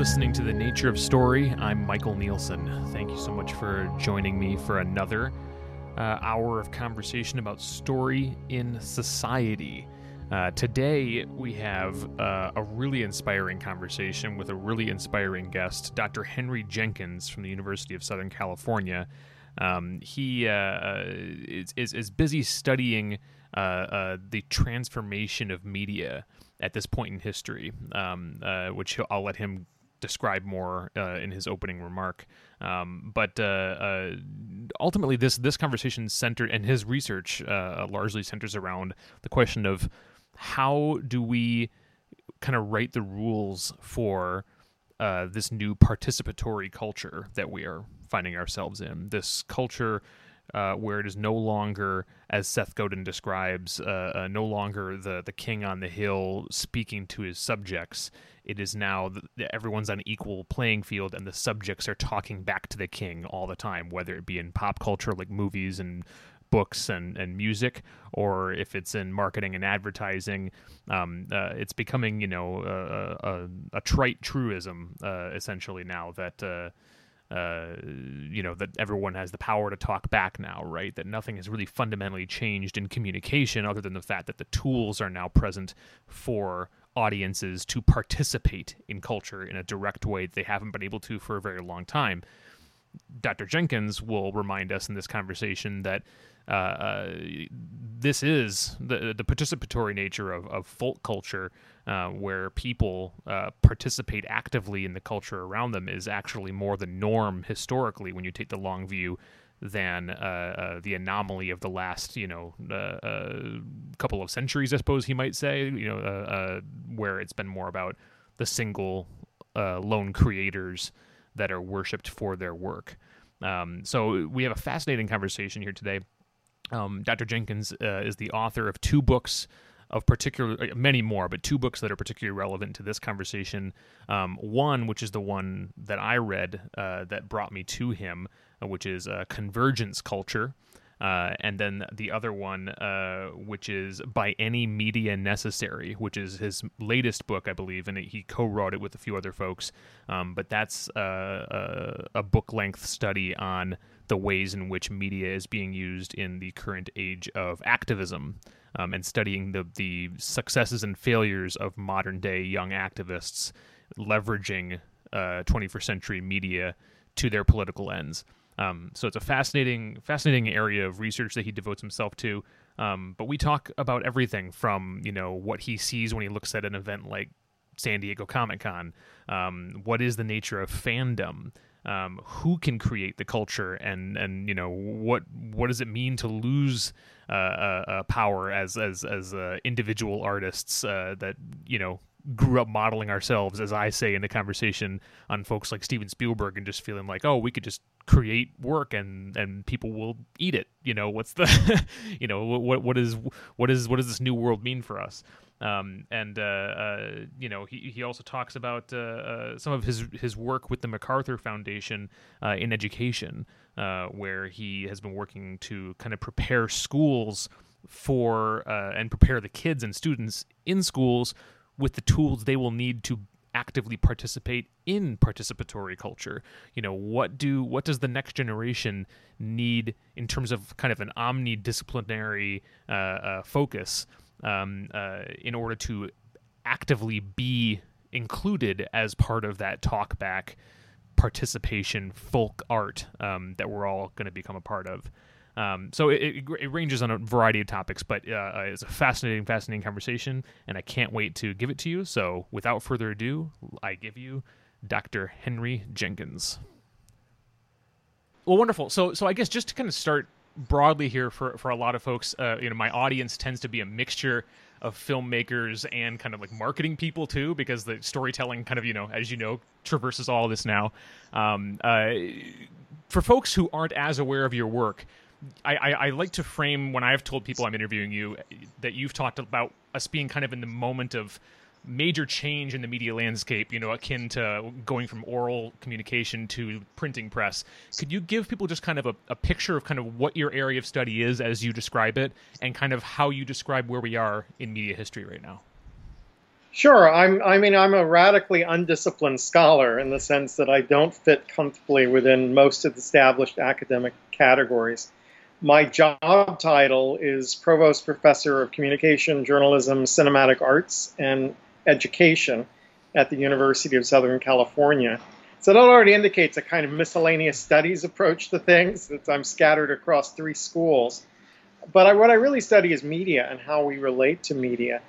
Listening to The Nature of Story. I'm Michael Neelsen. Thank you so much for joining me for another uh, hour of conversation about story in society. Uh, today, we have uh, a really inspiring conversation with a really inspiring guest, Dr. Henry Jenkins from the University of Southern California. Um, he uh, is, is, is, busy studying uh, uh, the transformation of media at this point in history, um, uh, which I'll let him describe more uh, in his opening remark. Um, but uh, uh, ultimately, this this conversation centered and his research uh, largely centers around the question of how do we kind of write the rules for uh, this new participatory culture that we are finding ourselves in. This culture uh, where it is no longer, as Seth Godin describes, uh, uh, no longer the the king on the hill speaking to his subjects. It is now the, everyone's on equal playing field, and the subjects are talking back to the king all the time, whether it be in pop culture like movies and books and, and music, or if it's in marketing and advertising, um, uh, it's becoming you know a, a, a trite truism uh, essentially now that uh, uh, you know that everyone has the power to talk back now, right? That nothing has really fundamentally changed in communication, other than the fact that the tools are now present for audiences to participate in culture in a direct way that they haven't been able to for a very long time. Dr. Jenkins will remind us in this conversation that uh, uh, this is the the participatory nature of, of folk culture, uh, where people uh, participate actively in the culture around them, is actually more the norm historically when you take the long view than uh, uh, the anomaly of the last, you know, couple of centuries, I suppose he might say, you know, where it's been more about the single lone creators that are worshipped for their work. Um, so we have a fascinating conversation here today um, Dr. Jenkins uh, is the author of two books of particular, uh, many more, but two books that are particularly relevant to this conversation. Um, one, which is the one that I read uh, that brought me to him, uh, which is uh, Convergence Culture. Uh, and then the other one, uh, which is By Any Media Necessary, which is his latest book, I believe, and he co wrote it with a few other folks. Um, but that's a, a book length study on the ways in which media is being used in the current age of activism um, and studying the, the successes and failures of modern day young activists leveraging uh, 21st century media to their political ends. Um, so it's a fascinating, fascinating area of research that he devotes himself to. Um, but we talk about everything from you know what he sees when he looks at an event like San Diego Comic Con. Um, what is the nature of fandom? um, who can create the culture and and you know what what does it mean to lose uh, uh, uh, power as as as uh, individual artists uh, that you know grew up modeling ourselves as I say in the conversation on folks like Steven Spielberg and just feeling like oh we could just create work and and people will eat it. You know what's the you know what what is what is what does this new world mean for us? Um, and uh, uh, you know, he, he also talks about uh, uh, some of his his work with the MacArthur Foundation uh, in education, uh, where he has been working to kind of prepare schools for and prepare the kids and students in schools with the tools they will need to actively participate in participatory culture you know what do what does the next generation need in terms of kind of an omnidisciplinary uh, uh, focus um, uh, in order to actively be included as part of that talkback participation folk art um, that we're all going to become a part of. Um, so it, it, ranges on a variety of topics, but uh, it's a fascinating, fascinating conversation, and I can't wait to give it to you. So without further ado, I give you Dr. Henry Jenkins. Well, wonderful. So, so I guess just to kind of start broadly here for for a lot of folks uh, you know my audience tends to be a mixture of filmmakers and kind of like marketing people too because the storytelling kind of you know as you know traverses all this now um, uh, for folks who aren't as aware of your work I, I, I, like to frame when I've told people I'm interviewing you that you've talked about us being kind of in the moment of major change in the media landscape, you know, akin to going from oral communication to printing press. Could you give people just kind of a, a, picture of kind of what your area of study is as you describe it and kind of how you describe where we are in media history right now? Sure. I'm, I mean, I'm a radically undisciplined scholar in the sense that I don't fit comfortably within most of the established academic categories. My job title is Provost Professor of Communication, Journalism, Cinematic Arts, and Education at the University of Southern California. So that already indicates a kind of miscellaneous studies approach to things. That I'm scattered across three schools. But I, what I really study is media and how we relate to media.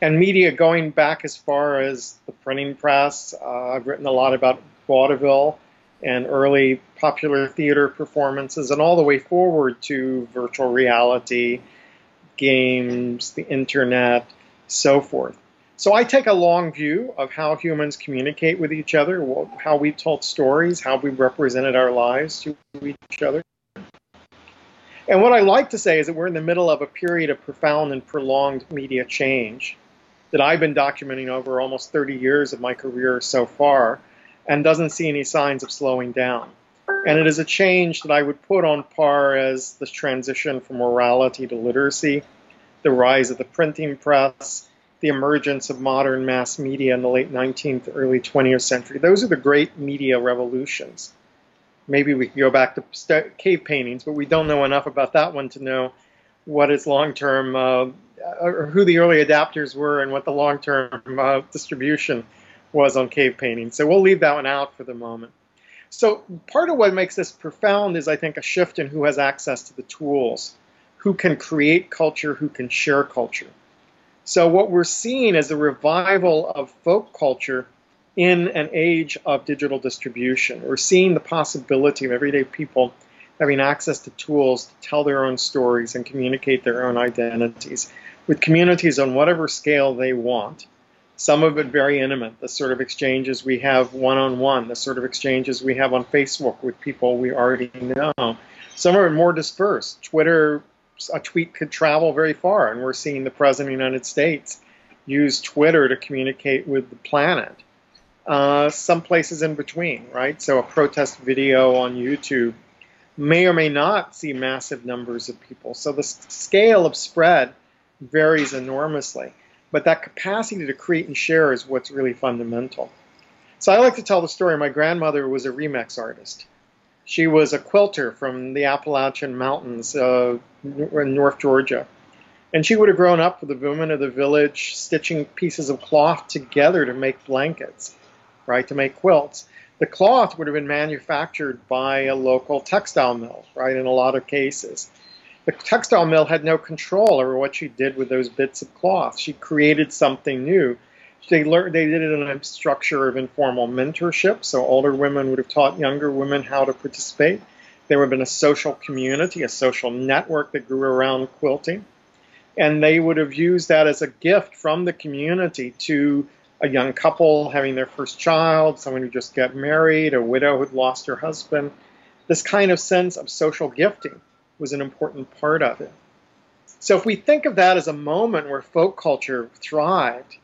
And media going back as far as the printing press. Uh, I've written a lot about vaudeville and early popular theater performances, and all the way forward to virtual reality, games, the internet, so forth. So I take a long view of how humans communicate with each other, how we told stories, how we represented our lives to each other. And what I like to say is that we're in the middle of a period of profound and prolonged media change that I've been documenting over almost 30 years of my career so far and doesn't see any signs of slowing down. And it is a change that I would put on par as the transition from orality to literacy, the rise of the printing press, the emergence of modern mass media in the late 19th, early 20th century. Those are the great media revolutions. Maybe we can go back to cave paintings, but we don't know enough about that one to know what its long-term, uh, or who the early adapters were, and what the long-term uh, distribution was on cave painting. So we'll leave that one out for the moment. So part of what makes this profound is, I think, a shift in who has access to the tools, who can create culture, who can share culture. So what we're seeing is a revival of folk culture in an age of digital distribution. We're seeing the possibility of everyday people having access to tools to tell their own stories and communicate their own identities with communities on whatever scale they want. Some of it very intimate, the sort of exchanges we have one on one, the sort of exchanges we have on Facebook with people we already know. Some are more dispersed. Twitter a tweet could travel very far, and we're seeing the President of the United States use Twitter to communicate with the planet. Uh, some places in between, right? So a protest video on YouTube may or may not see massive numbers of people. So the scale of spread varies enormously, but that capacity to create and share is what's really fundamental. So I like to tell the story. My grandmother was a Remix artist. She was a quilter from the Appalachian Mountains uh, in North Georgia. And she would have grown up with the women of the village stitching pieces of cloth together to make blankets, right, to make quilts. The cloth would have been manufactured by a local textile mill, right, in a lot of cases. The textile mill had no control over what she did with those bits of cloth. She created something new they learned they did it in a structure of informal mentorship. So older women would have taught younger women how to participate. There would have been a social community, a social network that grew around quilting. And they would have used that as a gift from the community to a young couple having their first child, someone who just got married, a widow who'd lost her husband. This kind of sense of social gifting was an important part of it. So if we think of that as a moment where folk culture thrived,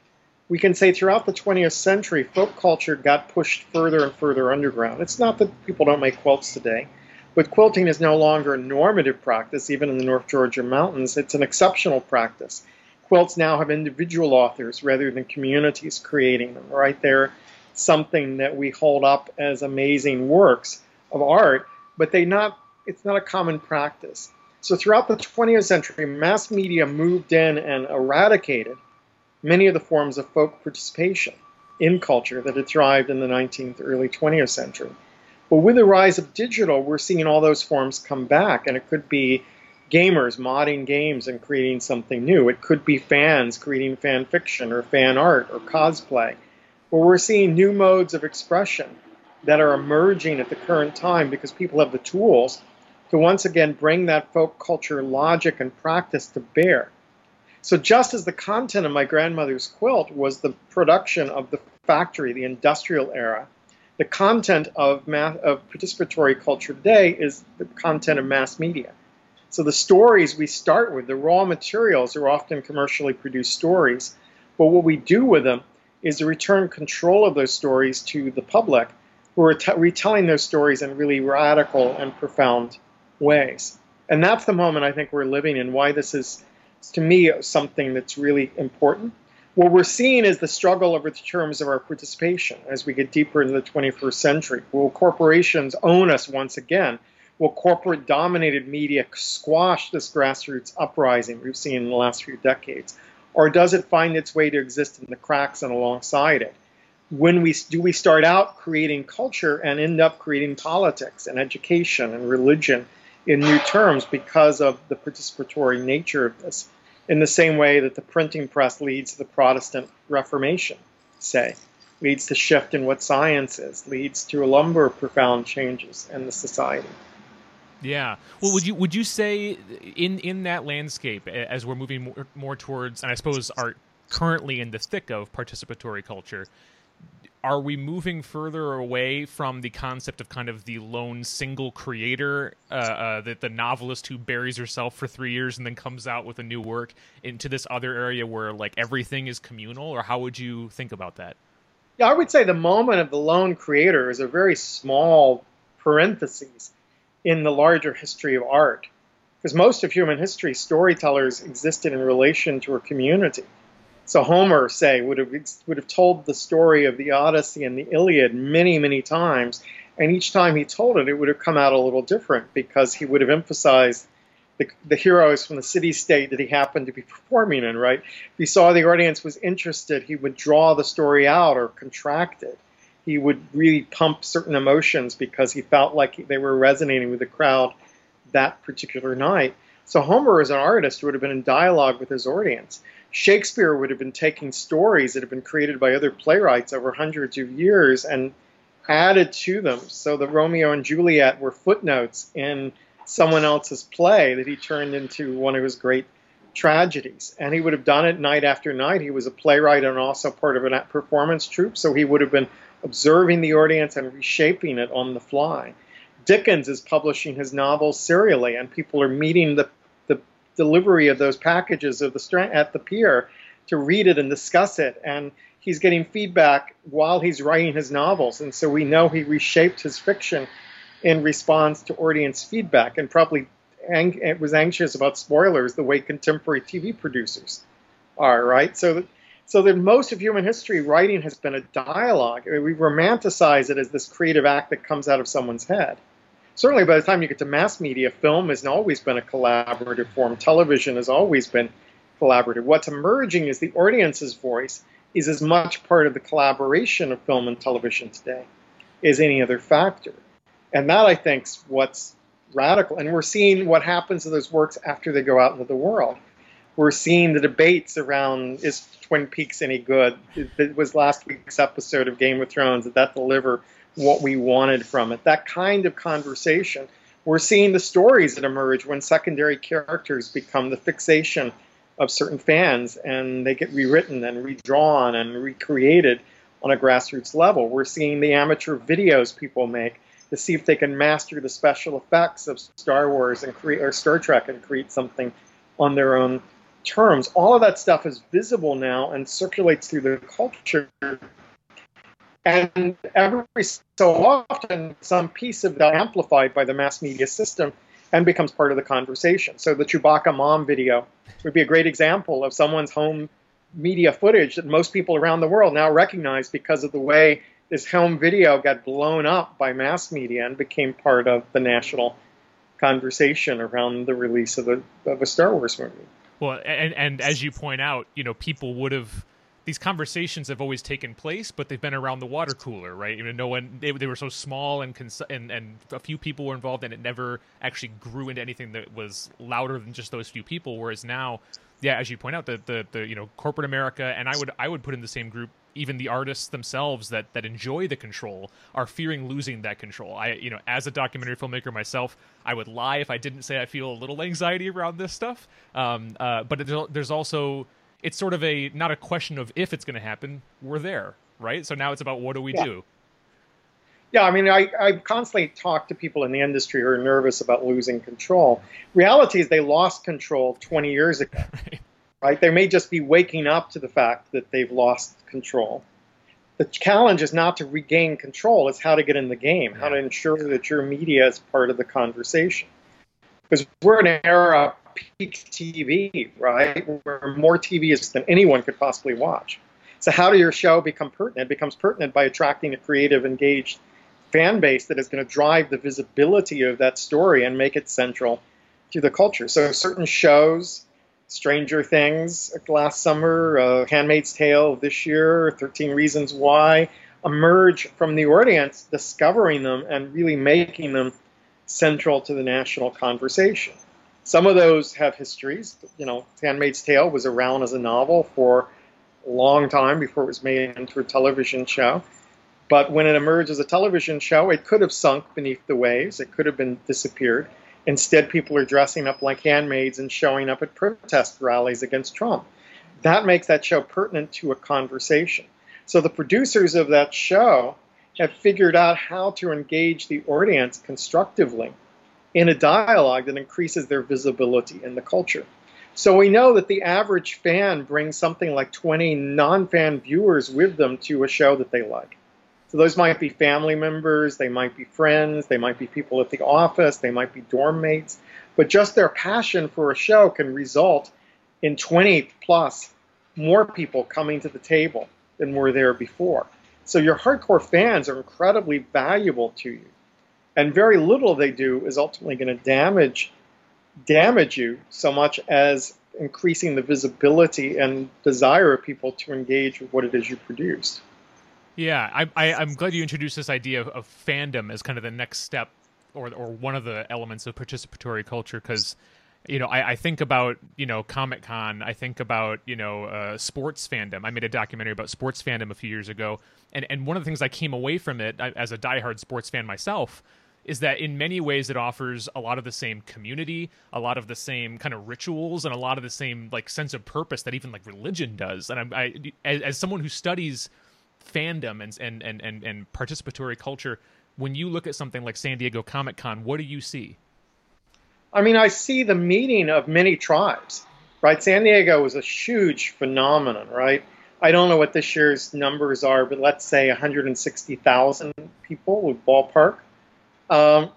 we can say throughout the 20th century, folk culture got pushed further and further underground. It's not that people don't make quilts today, but quilting is no longer a normative practice, even in the North Georgia mountains. It's an exceptional practice. Quilts now have individual authors rather than communities creating them, right? They're something that we hold up as amazing works of art, but they not it's not a common practice. So throughout the 20th century, mass media moved in and eradicated many of the forms of folk participation in culture that had thrived in the 19th, early 20th century. But with the rise of digital, we're seeing all those forms come back, and it could be gamers modding games and creating something new. It could be fans creating fan fiction or fan art or cosplay. But we're seeing new modes of expression that are emerging at the current time because people have the tools to once again bring that folk culture logic and practice to bear. So just as the content of my grandmother's quilt was the production of the factory, the industrial era, the content of, of participatory culture today is the content of mass media. So the stories we start with, the raw materials, are often commercially produced stories. But what we do with them is to return control of those stories to the public who are retelling those stories in really radical and profound ways. And that's the moment I think we're living in, why this is to me something that's really important. What we're seeing is the struggle over the terms of our participation as we get deeper into the 21st century. Will corporations own us once again? Will corporate dominated media squash this grassroots uprising we've seen in the last few decades? Or does it find its way to exist in the cracks and alongside it? When we do we start out creating culture and end up creating politics and education and religion in new terms because of the participatory nature of this? in the same way that the printing press leads to the Protestant Reformation, say, leads to shift in what science is, leads to a number of profound changes in the society. Yeah. Well, would you would you say in in that landscape as we're moving more, more towards, and I suppose are currently in the thick of participatory culture, are we moving further away from the concept of kind of the lone single creator, uh, uh, the, the novelist who buries herself for three years and then comes out with a new work, into this other area where like everything is communal? Or how would you think about that? Yeah, I would say the moment of the lone creator is a very small parenthesis in the larger history of art. Because most of human history, storytellers existed in relation to a community. So Homer, say, would have would have told the story of the Odyssey and the Iliad many, many times, and each time he told it, it would have come out a little different because he would have emphasized the, the heroes from the city-state that he happened to be performing in. Right? If he saw the audience was interested, he would draw the story out or contract it. He would really pump certain emotions because he felt like they were resonating with the crowd that particular night. So Homer, as an artist, would have been in dialogue with his audience. Shakespeare would have been taking stories that have been created by other playwrights over hundreds of years and added to them. So the Romeo and Juliet were footnotes in someone else's play that he turned into one of his great tragedies. And he would have done it night after night. He was a playwright and also part of a performance troupe, so he would have been observing the audience and reshaping it on the fly. Dickens is publishing his novels serially, and people are meeting the the delivery of those packages of the at the pier to read it and discuss it. And he's getting feedback while he's writing his novels, and so we know he reshaped his fiction in response to audience feedback, and probably ang- was anxious about spoilers the way contemporary TV producers are. Right, so. So that most of human history, writing has been a dialogue. I mean, we romanticize it as this creative act that comes out of someone's head certainly by the time you get to mass media, film has always been a collaborative form. Television has always been collaborative. What's emerging is the audience's voice is as much part of the collaboration of film and television today as any other factor. And that, I think, is what's radical. And we're seeing what happens to those works after they go out into the world. We're seeing the debates around is Twin Peaks any good? It was last week's episode of Game of Thrones. Did that deliver what we wanted from it. That kind of conversation. We're seeing the stories that emerge when secondary characters become the fixation of certain fans and they get rewritten and redrawn and recreated on a grassroots level. We're seeing the amateur videos people make to see if they can master the special effects of Star Wars and create or Star Trek and create something on their own terms. All of that stuff is visible now and circulates through the culture and every so often, some piece of that amplified by the mass media system and becomes part of the conversation. So the Chewbacca mom video would be a great example of someone's home media footage that most people around the world now recognize because of the way this home video got blown up by mass media and became part of the national conversation around the release of, a of a Star Wars movie. Well, and, and as you point out, you know, people would have these conversations have always taken place, but they've been around the water cooler, right? You know, no one they, they were so small and cons- and and a few people were involved, and it never actually grew into anything that was louder than just those few people. Whereas now, yeah, as you point out, the the, the you know corporate America, and I would I would put in the same group even the artists themselves that that enjoy the control are fearing losing that control. I you know as a documentary filmmaker myself, I would lie if I didn't say I feel a little anxiety around this stuff. Um, uh, but there's also it's sort of a not a question of if it's going to happen. We're there, right? So now it's about what do we yeah. do. Yeah, I mean, I, I constantly talk to people in the industry who are nervous about losing control. Reality is they lost control 20 years ago, right. right? They may just be waking up to the fact that they've lost control. The challenge is not to regain control; it's how to get in the game, how to ensure that your media is part of the conversation. because we're in an era peak TV, right, where more TV is than anyone could possibly watch. So how do your show become pertinent? It becomes pertinent by attracting a creative, engaged fan base that is going to drive the visibility of that story and make it central to the culture. So certain shows, Stranger Things last summer, uh, Handmaid's Tale this year, 13 Reasons Why, emerge from the audience, discovering them and really making them central to the national conversation. Some of those have histories. You know, Handmaid's Tale was around as a novel for a long time before it was made into a television show. But when it emerged as a television show, it could have sunk beneath the waves. It could have been disappeared. Instead, people are dressing up like handmaids and showing up at protest rallies against Trump. That makes that show pertinent to a conversation. So the producers of that show have figured out how to engage the audience constructively in a dialogue that increases their visibility in the culture. So we know that the average fan brings something like 20 non fan viewers with them to a show that they like. So those might be family members, they might be friends, they might be people at the office, they might be dorm mates, but just their passion for a show can result in 20 plus more people coming to the table than were there before. So your hardcore fans are incredibly valuable to you. And very little they do is ultimately going to damage damage you so much as increasing the visibility and desire of people to engage with what it is you produce. Yeah, I, I, am glad you introduced this idea of, of, fandom as kind of the next step or, or one of the elements of participatory culture because you know, I, I, think about you know Comic Con. I think about you know uh, sports fandom. I made a documentary about sports fandom a few years ago, and and one of the things I came away from it as a diehard sports fan myself is that in many ways it offers a lot of the same community, a lot of the same kind of rituals, and a lot of the same like sense of purpose that even like religion does. And I'm, I, as, as someone who studies fandom and, and and and and participatory culture, when you look at something like San Diego Comic Con, what do you see? I mean, I see the meeting of many tribes, right? San Diego was a huge phenomenon, right? I don't know what this year's numbers are, but let's say 160,000 people with ballpark. Um,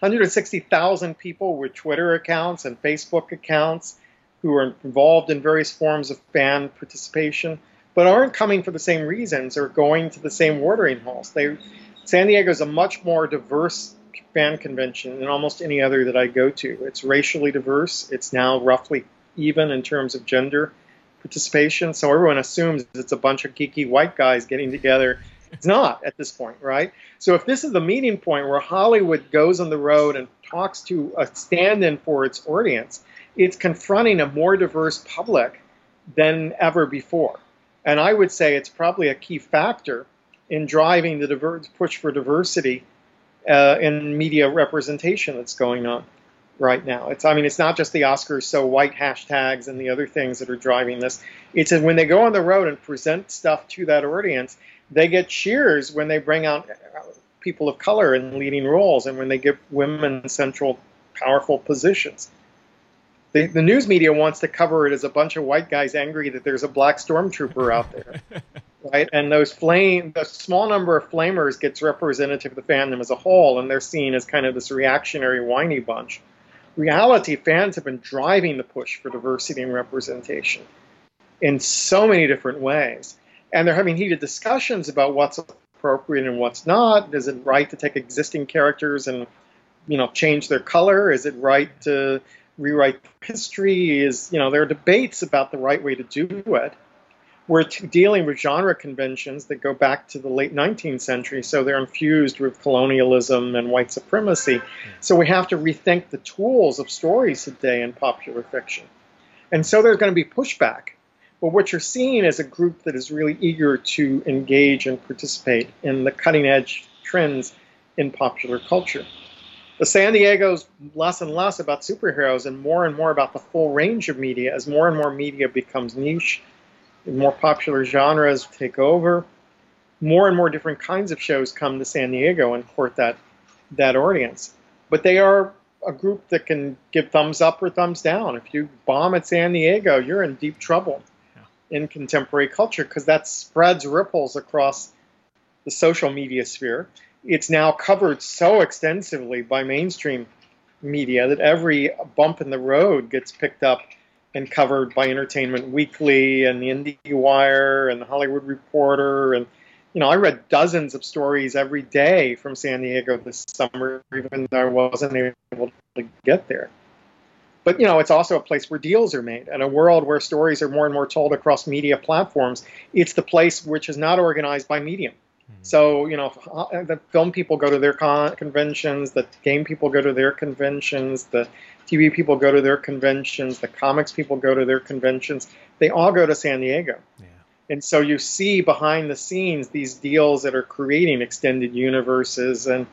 160,000 people with Twitter accounts and Facebook accounts who are involved in various forms of fan participation but aren't coming for the same reasons or going to the same watering holes. They, San Diego is a much more diverse fan convention than almost any other that I go to. It's racially diverse. It's now roughly even in terms of gender participation. So everyone assumes it's a bunch of geeky white guys getting together. It's not at this point, right? So if this is the meeting point where Hollywood goes on the road and talks to a stand-in for its audience, it's confronting a more diverse public than ever before. And I would say it's probably a key factor in driving the diver- push for diversity uh, in media representation that's going on right now. It's I mean it's not just the Oscars so white hashtags and the other things that are driving this. It's when they go on the road and present stuff to that audience, they get cheers when they bring out uh, people of color in leading roles and when they give women central powerful positions the, the news media wants to cover it as a bunch of white guys angry that there's a black stormtrooper out there. right? And those flame, the small number of flamers gets representative of the fandom as a whole, and they're seen as kind of this reactionary, whiny bunch. Reality, fans have been driving the push for diversity and representation in so many different ways, and they're having heated discussions about what's appropriate and what's not. Is it right to take existing characters and you know change their color? Is it right to rewrite history is, you know, there are debates about the right way to do it. We're dealing with genre conventions that go back to the late 19th century, so they're infused with colonialism and white supremacy. So we have to rethink the tools of stories today in popular fiction. And so there's going to be pushback. But what you're seeing is a group that is really eager to engage and participate in the cutting edge trends in popular culture. The San Diego's less and less about superheroes and more and more about the full range of media as more and more media becomes niche, more popular genres take over, more and more different kinds of shows come to San Diego and court that that audience. But they are a group that can give thumbs up or thumbs down. If you bomb at San Diego, you're in deep trouble. In contemporary culture because that spreads ripples across the social media sphere it's now covered so extensively by mainstream media, that every bump in the road gets picked up and covered by Entertainment Weekly and the IndieWire and the Hollywood Reporter. And, you know, I read dozens of stories every day from San Diego this summer, even though I wasn't able to get there. But, you know, it's also a place where deals are made. In a world where stories are more and more told across media platforms, it's the place which is not organized by medium. Hmm. So, you know, uh, the film people go to their con- conventions, the game people go to their conventions, the TV people go to their conventions, the comics people go to their conventions. They all go to San Diego. Yeah. And so you see behind the scenes these deals that are creating extended universes and,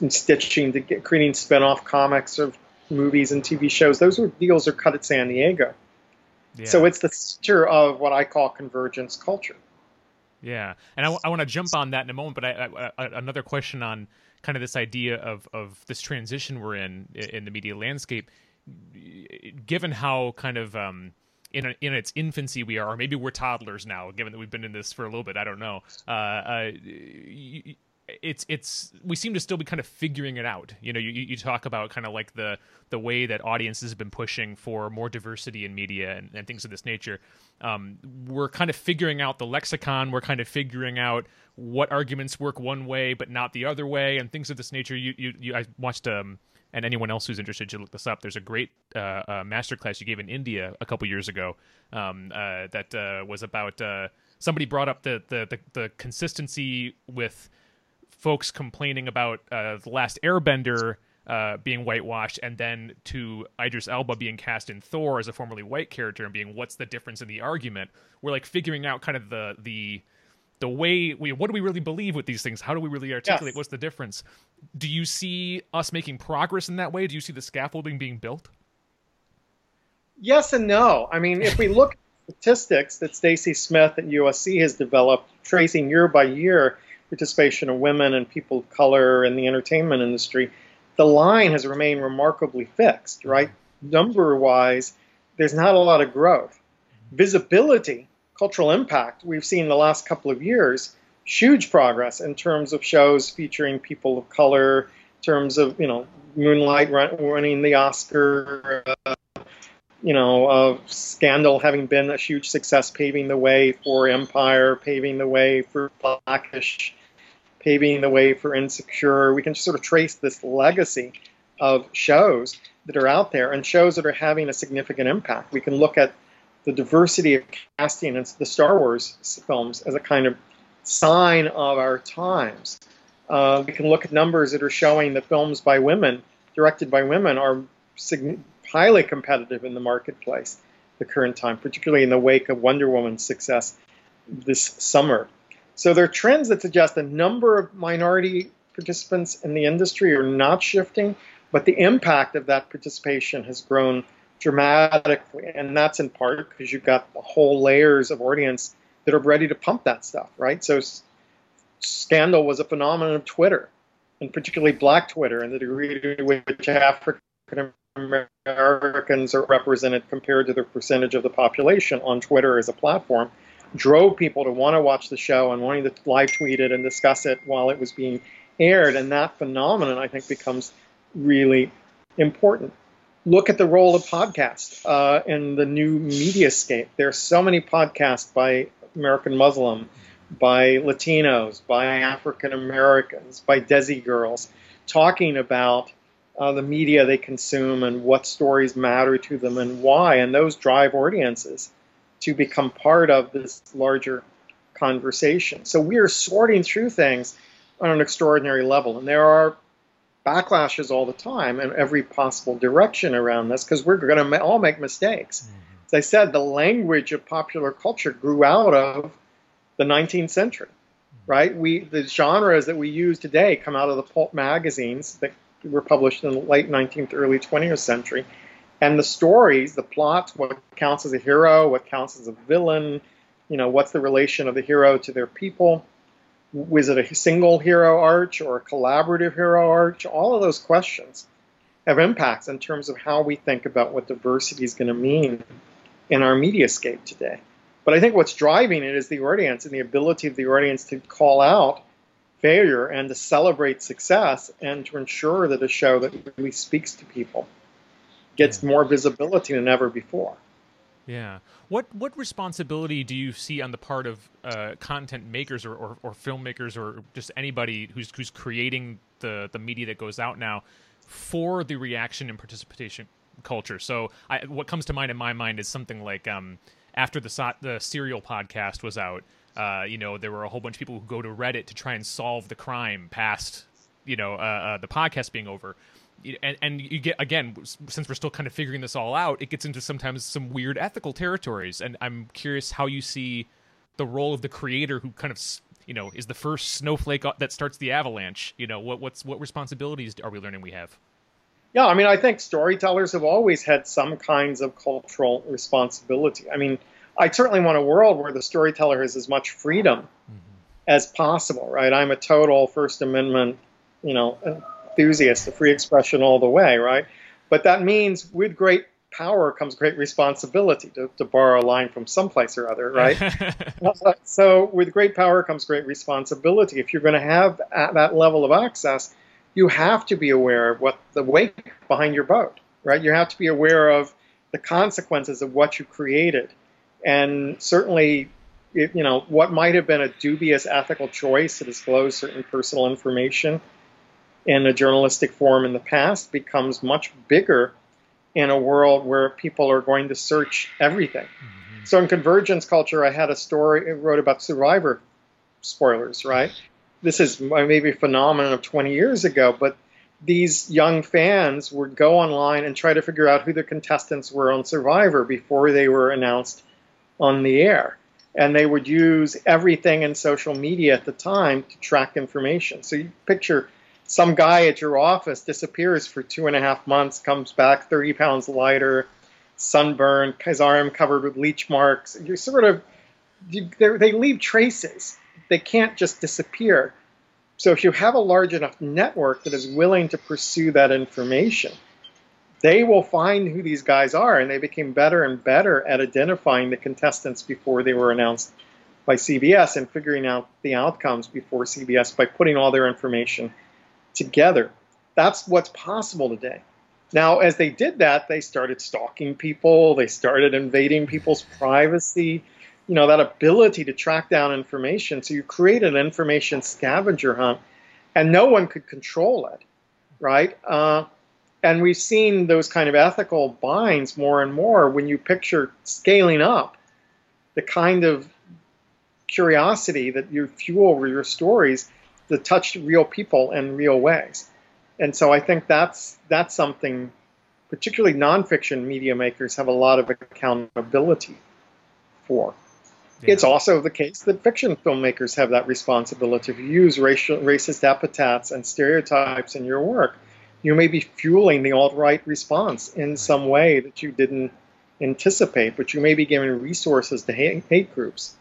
and stitching to get, creating spin-off comics of movies and TV shows. Those are, deals are cut at San Diego. Yeah. So it's the center of what I call convergence culture. Yeah, and I, I want to jump on that in a moment, but I, I, another question on kind of this idea of of this transition we're in in the media landscape, given how kind of um, in a, in its infancy we are, or maybe we're toddlers now, given that we've been in this for a little bit. I don't know. Uh, uh, it's it's we seem to still be kind of figuring it out. You know, you, you talk about kind of like the the way that audiences have been pushing for more diversity in media and, and things of this nature. Um, we're kind of figuring out the lexicon. We're kind of figuring out what arguments work one way but not the other way, and things of this nature. You you, you I watched um and anyone else who's interested should look this up. There's a great uh, uh, masterclass you gave in India a couple years ago um, uh, that uh, was about uh, somebody brought up the, the the, the consistency with folks complaining about uh, the last Airbender uh, being whitewashed, and then to Idris Elba being cast in Thor as a formerly white character, and being what's the difference in the argument? We're like figuring out kind of the the the way we what do we really believe with these things? How do we really articulate? Yes. What's the difference? Do you see us making progress in that way? Do you see the scaffolding being built? Yes and no. I mean, if we look at statistics that Stacy Smith at USC has developed, tracing year by year participation of women and people of color in the entertainment industry, the line has remained remarkably fixed, right? Number wise, there's not a lot of growth. Visibility, cultural impact, we've seen the last couple of years, huge progress in terms of shows featuring people of color, in terms of, you know, Moonlight winning the Oscar, uh, you know, uh, Scandal having been a huge success, paving the way for Empire, paving the way for Blackish, paving the way for Insecure. We can sort of trace this legacy of shows that are out there and shows that are having a significant impact. We can look at the diversity of casting in the Star Wars films as a kind of sign of our times. Uh, we can look at numbers that are showing that films by women, directed by women, are highly competitive in the marketplace the current time, particularly in the wake of Wonder Woman's success this summer. So there are trends that suggest a number of minority participants in the industry are not shifting, but the impact of that participation has grown dramatically. And that's in part because you've got whole layers of audience that are ready to pump that stuff, right? So Scandal was a phenomenon of Twitter, and particularly black Twitter, and the degree to which African Americans are represented compared to the percentage of the population on Twitter as a platform drove people to want to watch the show and wanting to live tweet it and discuss it while it was being aired. And that phenomenon, I think, becomes really important. Look at the role of podcasts uh, in the new media scape. There are so many podcasts by American Muslim, by Latinos, by African Americans, by Desi girls, talking about uh, the media they consume and what stories matter to them and why. And those drive audiences to become part of this larger conversation. So we are sorting through things on an extraordinary level, and there are backlashes all the time in every possible direction around this because we're going to all make mistakes. Mm-hmm. As I said, the language of popular culture grew out of the 19th century, mm-hmm. right? We the genres that we use today come out of the pulp magazines that were published in the late 19th, early 20th century, and the stories, the plots, what counts as a hero, what counts as a villain, you know, what's the relation of the hero to their people? Was it a single hero arch or a collaborative hero arch? All of those questions have impacts in terms of how we think about what diversity is going to mean in our mediascape today. But I think what's driving it is the audience and the ability of the audience to call out failure and to celebrate success and to ensure that a show that really speaks to people gets more visibility than ever before. Yeah. What what responsibility do you see on the part of uh, content makers or, or, or, filmmakers or just anybody who's who's creating the the media that goes out now for the reaction and participation culture? So, I, what comes to mind in my mind is something like um, after the the Serial podcast was out, uh, you know, there were a whole bunch of people who go to Reddit to try and solve the crime past you know uh, uh the podcast being over and, and you get again since we're still kind of figuring this all out it gets into sometimes some weird ethical territories. And i'm curious how you see the role of the creator who kind of you know is the first snowflake that starts the avalanche. You know what what's what responsibilities are we learning we have? Yeah i mean i think storytellers have always had some kinds of cultural responsibility. I mean i certainly want a world where the storyteller has as much freedom mm-hmm. as possible right? I'm a total first amendment you know enthusiast, the free expression all the way, right? But that means with great power comes great responsibility, to, to borrow a line from someplace or other, right? Uh, so with great power comes great responsibility. If you're going to have that level of access, you have to be aware of what the wake behind your boat, right? You have to be aware of the consequences of what you created. And certainly, you know, what might have been a dubious ethical choice to disclose certain personal information in a journalistic form in the past becomes much bigger in a world where people are going to search everything. Mm-hmm. So in convergence culture, I had a story I wrote about Survivor spoilers, right? This is maybe a phenomenon of 20 years ago, but these young fans would go online and try to figure out who the contestants were on Survivor before they were announced on the air. And they would use everything in social media at the time to track information. So you picture some guy at your office disappears for two and a half months, comes back 30 pounds lighter, sunburned, his arm covered with leech marks. You sort of, you, they leave traces. They can't just disappear. So if you have a large enough network that is willing to pursue that information, they will find who these guys are, and they became better and better at identifying the contestants before they were announced by CBS and figuring out the outcomes before CBS by putting all their information together. That's what's possible today. Now, as they did that, they started stalking people, they started invading people's privacy, you know, that ability to track down information. So you create an information scavenger hunt, and no one could control it, right? Uh, and we've seen those kind of ethical binds more and more when you picture scaling up the kind of curiosity that you fuel with your stories that touch real people in real ways. And so I think that's that's something particularly nonfiction media makers have a lot of accountability for. Yeah. It's also the case that fiction filmmakers have that responsibility. If you use racial, racist epithets and stereotypes in your work, you may be fueling the alt right response in some way that you didn't anticipate, but you may be giving resources to hate, hate groups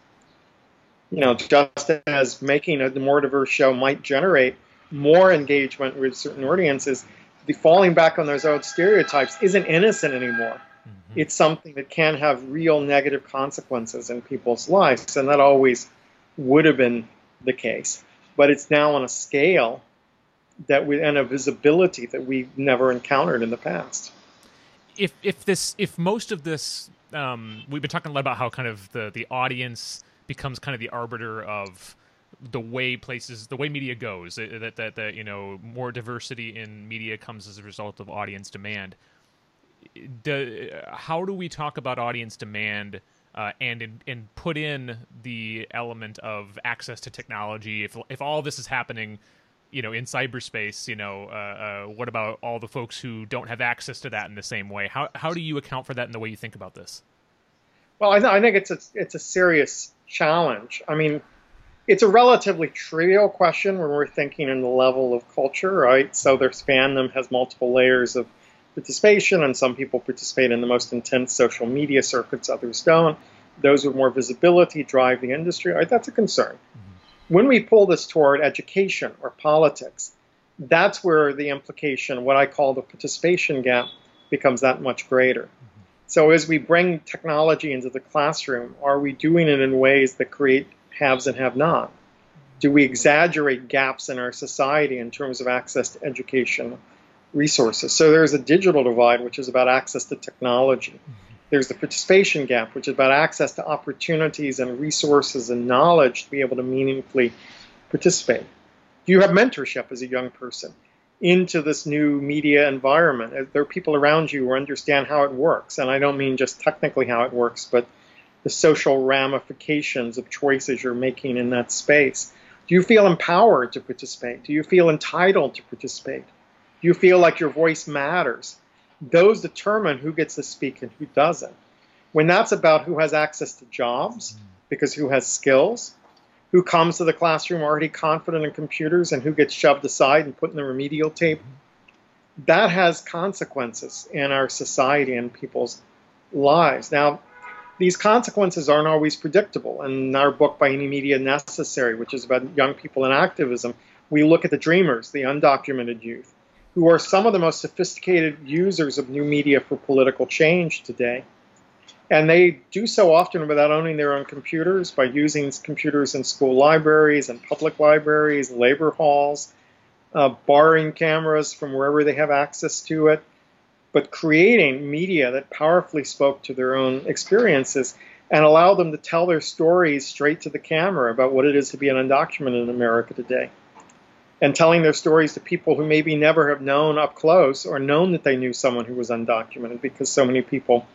you know, just as making a more diverse show might generate more engagement with certain audiences, the falling back on those old stereotypes isn't innocent anymore. Mm-hmm. It's something that can have real negative consequences in people's lives, and that always would have been the case. But it's now on a scale that we and a visibility that we've never encountered in the past. If if this if most of this um, we've been talking a lot about how kind of the the audience becomes kind of the arbiter of the way places the way media goes that that that you know more diversity in media comes as a result of audience demand. Do, how do we talk about audience demand uh, and in, and put in the element of access to technology? If if all this is happening you know in cyberspace you know uh, uh, what about all the folks who don't have access to that in the same way? How how do you account for that in the way you think about this? Well i, th- I think it's a, it's a serious challenge. I mean, it's a relatively trivial question when we're thinking in the level of culture, right? So their fandom has multiple layers of participation, and some people participate in the most intense social media circuits, others don't. Those with more visibility drive the industry. Right? That's a concern. Mm-hmm. When we pull this toward education or politics, that's where the implication, what I call the participation gap, becomes that much greater. So as we bring technology into the classroom, are we doing it in ways that create haves and have not? Do we exaggerate gaps in our society in terms of access to education resources? So there's a digital divide, which is about access to technology. There's the participation gap, which is about access to opportunities and resources and knowledge to be able to meaningfully participate. Do you have mentorship as a young person into this new media environment? Uh, there are people around you who understand how it works, and I don't mean just technically how it works, but the social ramifications of choices you're making in that space. Do you feel empowered to participate? Do you feel entitled to participate? Do you feel like your voice matters? Those determine who gets to speak and who doesn't. When that's about who has access to jobs, mm. because who has skills, who comes to the classroom already confident in computers, and who gets shoved aside and put in the remedial tape, that has consequences in our society and people's lives. Now, these consequences aren't always predictable. In our book, By Any Media Necessary, which is about young people and activism, we look at the dreamers, the undocumented youth, who are some of the most sophisticated users of new media for political change today. And they do so often without owning their own computers, by using computers in school libraries and public libraries, labor halls, uh, borrowing cameras from wherever they have access to it, but creating media that powerfully spoke to their own experiences and allowed them to tell their stories straight to the camera about what it is to be an undocumented in America today. And telling their stories to people who maybe never have known up close or known that they knew someone who was undocumented because so many people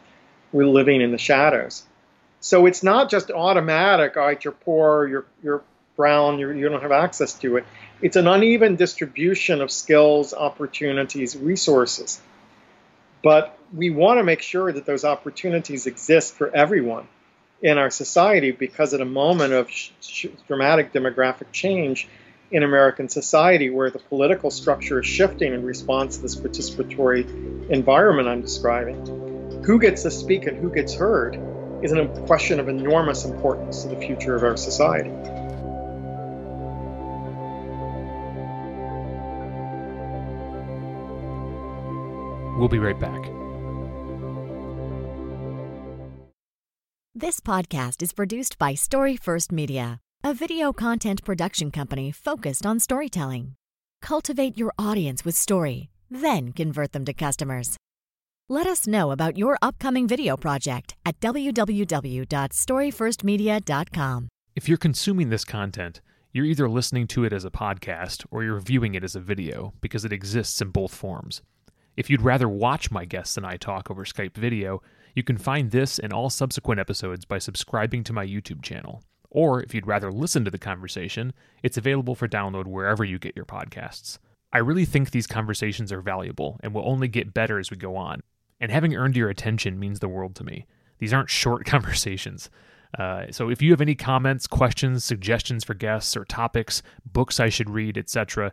were living in the shadows. So it's not just automatic, all right, you're poor, you're, you're brown, you're, you don't have access to it. It's an uneven distribution of skills, opportunities, resources. But we want to make sure that those opportunities exist for everyone in our society because at a moment of dramatic demographic change in American society where the political structure is shifting in response to this participatory environment I'm describing, who gets to speak and who gets heard is a question of enormous importance to the future of our society. We'll be right back. This podcast is produced by StoryFirst Media, a video content production company focused on storytelling. Cultivate your audience with story, then convert them to customers. Let us know about your upcoming video project at www.storyfirstmedia.com. If you're consuming this content, you're either listening to it as a podcast or you're viewing it as a video because it exists in both forms. If you'd rather watch my guests and I talk over Skype video, you can find this and all subsequent episodes by subscribing to my YouTube channel. Or if you'd rather listen to the conversation, it's available for download wherever you get your podcasts. I really think these conversations are valuable and will only get better as we go on. And having earned your attention means the world to me. These aren't short conversations. Uh, so if you have any comments, questions, suggestions for guests or topics, books I should read, etc.,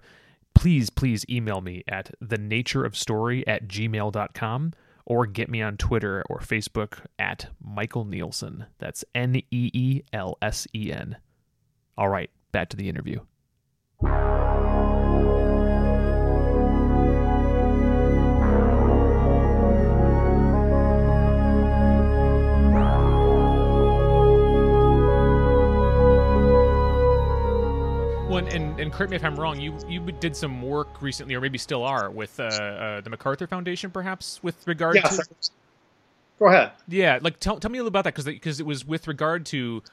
please, please email me at thenatureofstory at gmail.com or get me on Twitter or Facebook at Michael Neelsen. That's N E E L S E N. All right, back to the interview. Well, and, and correct me if I'm wrong. You you did some work recently, or maybe still are, with uh, uh, the MacArthur Foundation, perhaps, with regard yes, to. Go ahead. Yeah, like tell tell me a little about that because because it was with regard to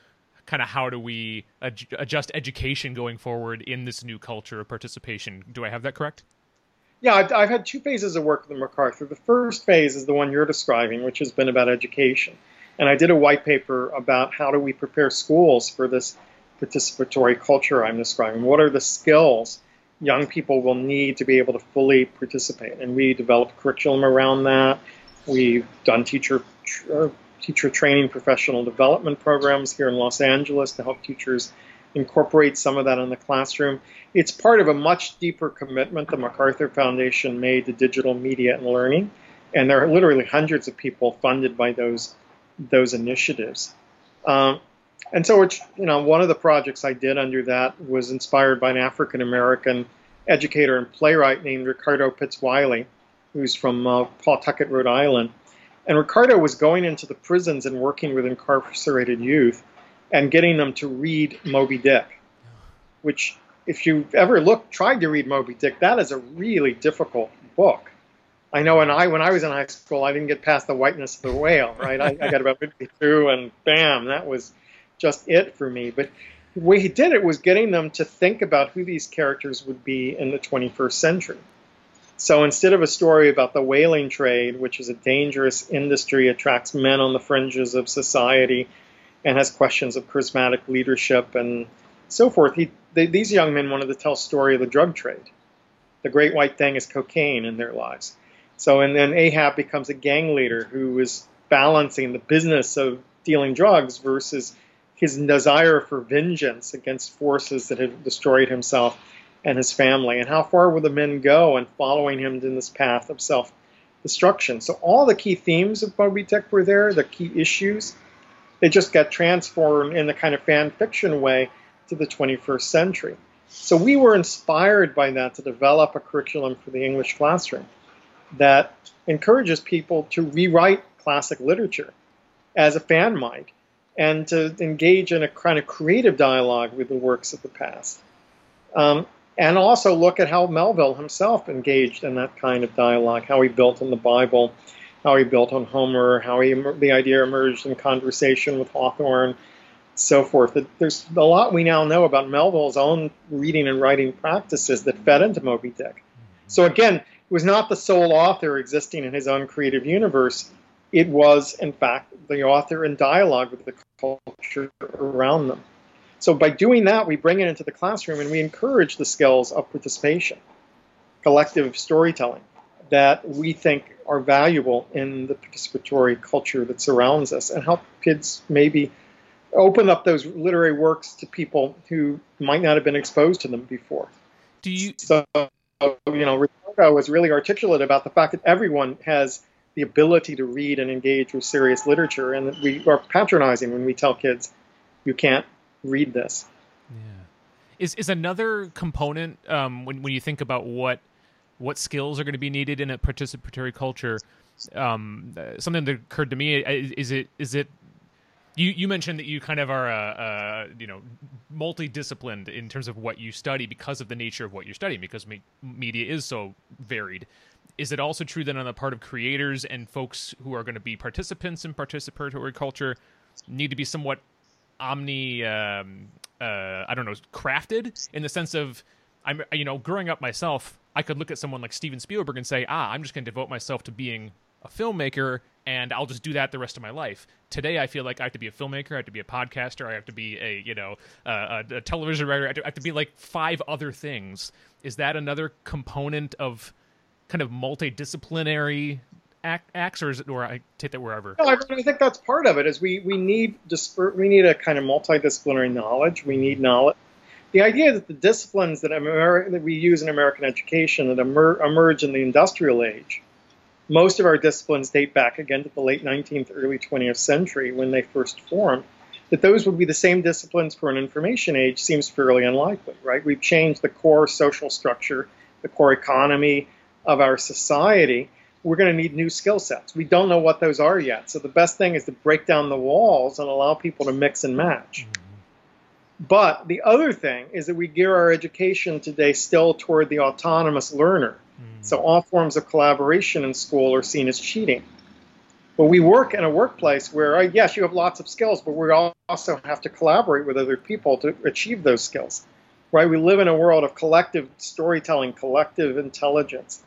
kind of how do we ad- adjust education going forward in this new culture of participation. Do I have that correct? Yeah, I've, I've had two phases of work with the MacArthur. The first phase is the one you're describing, which has been about education. And I did a white paper about how do we prepare schools for this participatory culture I'm describing? What are the skills young people will need to be able to fully participate? And we develop curriculum around that. We've done teacher uh, teacher training, professional development programs here in Los Angeles to help teachers incorporate some of that in the classroom. It's part of a much deeper commitment the MacArthur Foundation made to digital media and learning, and there are literally hundreds of people funded by those those initiatives. Um, and so, which, you know, one of the projects I did under that was inspired by an African American educator and playwright named Ricardo Pitts Wiley, who's from uh, Pawtucket, Rhode Island. And Ricardo was going into the prisons and working with incarcerated youth and getting them to read Moby Dick. which if you've ever looked, tried to read Moby Dick, that is a really difficult book. I know when I when I was in high school, I didn't get past the whiteness of the whale, right? I, I got about 52, and bam, that was just it for me. But the way he did it was getting them to think about who these characters would be in the 21st century. So instead of a story about the whaling trade, which is a dangerous industry, attracts men on the fringes of society, and has questions of charismatic leadership and so forth, he, they, these young men wanted to tell a story of the drug trade. The great white thing is cocaine in their lives. So, and then Ahab becomes a gang leader who is balancing the business of dealing drugs versus his desire for vengeance against forces that had destroyed himself and his family. And how far will the men go in following him in this path of self destruction? So, all the key themes of Moby Dick were there, the key issues. They just got transformed in the kind of fan fiction way to the 21st century. So, we were inspired by that to develop a curriculum for the English classroom that encourages people to rewrite classic literature as a fan might and to engage in a kind of creative dialogue with the works of the past. Um, and also look at how Melville himself engaged in that kind of dialogue, how he built on the Bible, how he built on Homer, how he, the idea emerged in conversation with Hawthorne, so forth. There's a lot we now know about Melville's own reading and writing practices that fed into Moby Dick. So again, he was not the sole author existing in his own creative universe. It was, in fact, the author in dialogue with the culture around them. So by doing that, we bring it into the classroom and we encourage the skills of participation, collective storytelling that we think are valuable in the participatory culture that surrounds us and help kids maybe open up those literary works to people who might not have been exposed to them before. Do you so you know Ricardo was really articulate about the fact that everyone has the ability to read and engage with serious literature, and we are patronizing when we tell kids, "You can't read this." Yeah, is is another component um, when when you think about what what skills are going to be needed in a participatory culture. Um, something that occurred to me is it is it you you mentioned that you kind of are a, a, you know multidisciplined in terms of what you study because of the nature of what you're studying because me- media is so varied is it also true that on the part of creators and folks who are going to be participants in participatory culture need to be somewhat omni um, uh, i don't know crafted in the sense of i'm you know growing up myself i could look at someone like steven spielberg and say ah i'm just going to devote myself to being a filmmaker and I'll just do that the rest of my life. Today, I feel like I have to be a filmmaker, I have to be a podcaster, I have to be a you know a, a television writer, I have, to, I have to be like five other things. Is that another component of kind of multidisciplinary acts, or is it, or I take that wherever? No, I, I think that's part of it. Is we we need disper- we need a kind of multidisciplinary knowledge. We need knowledge. The idea that the disciplines that, Ameri- that we use in American education that emer- emerge in the industrial age most of our disciplines date back again to the late 19th, early 20th century when they first formed. That those would be the same disciplines for an information age seems fairly unlikely, right? We've changed the core social structure, the core economy of our society. We're going to need new skill sets. We don't know what those are yet. So the best thing is to break down the walls and allow people to mix and match. Mm-hmm. But the other thing is that we gear our education today still toward the autonomous learner so all forms of collaboration in school are seen as cheating. But we work in a workplace where, uh, yes, you have lots of skills, but we also have to collaborate with other people to achieve those skills. Right? We live in a world of collective storytelling, collective intelligence,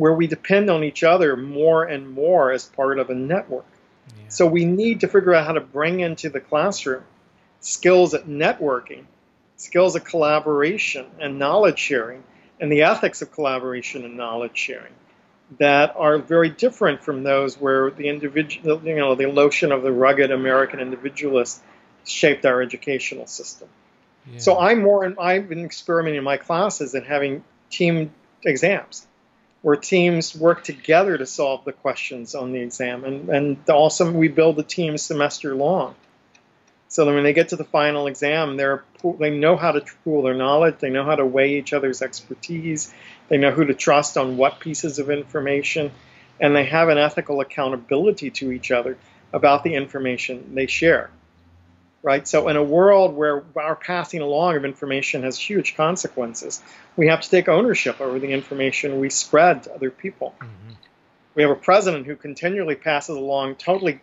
where we depend on each other more and more as part of a network. Yeah. So we need to figure out how to bring into the classroom skills at networking, skills at collaboration and knowledge sharing and the ethics of collaboration and knowledge sharing that are very different from those where the individual, you know, the notion of the rugged American individualist shaped our educational system. Yeah. So I'm more, and I've been experimenting in my classes and having team exams where teams work together to solve the questions on the exam. And, and also we build the team semester long. So that when they get to the final exam, they're, they know how to pool their knowledge, they know how to weigh each other's expertise, they know who to trust on what pieces of information, and they have an ethical accountability to each other about the information they share. Right? So in a world where our passing along of information has huge consequences, we have to take ownership over the information we spread to other people. Mm-hmm. We have a president who continually passes along totally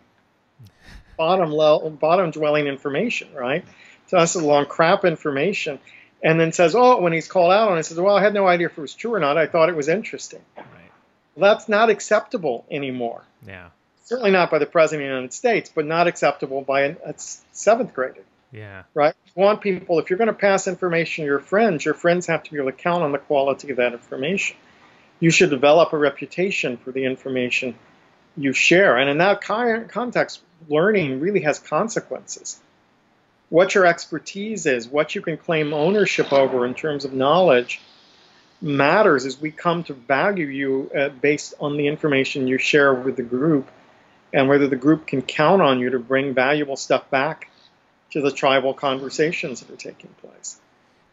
bottom level, bottom dwelling information, right? Passes along crap information, and then says, "Oh, when he's called out on it, says, well, I had no idea if it was true or not. I thought it was interesting." Right. Well, that's not acceptable anymore. Yeah certainly not by the president of the United States, but not acceptable by a, a seventh grader. Yeah. Right? You want people, if you're going to pass information to your friends, your friends have to be able to count on the quality of that information. You should develop a reputation for the information you share. And in that context, learning really has consequences. What your expertise is, what you can claim ownership over in terms of knowledge, matters as we come to value you uh, based on the information you share with the group and whether the group can count on you to bring valuable stuff back to the tribal conversations that are taking place.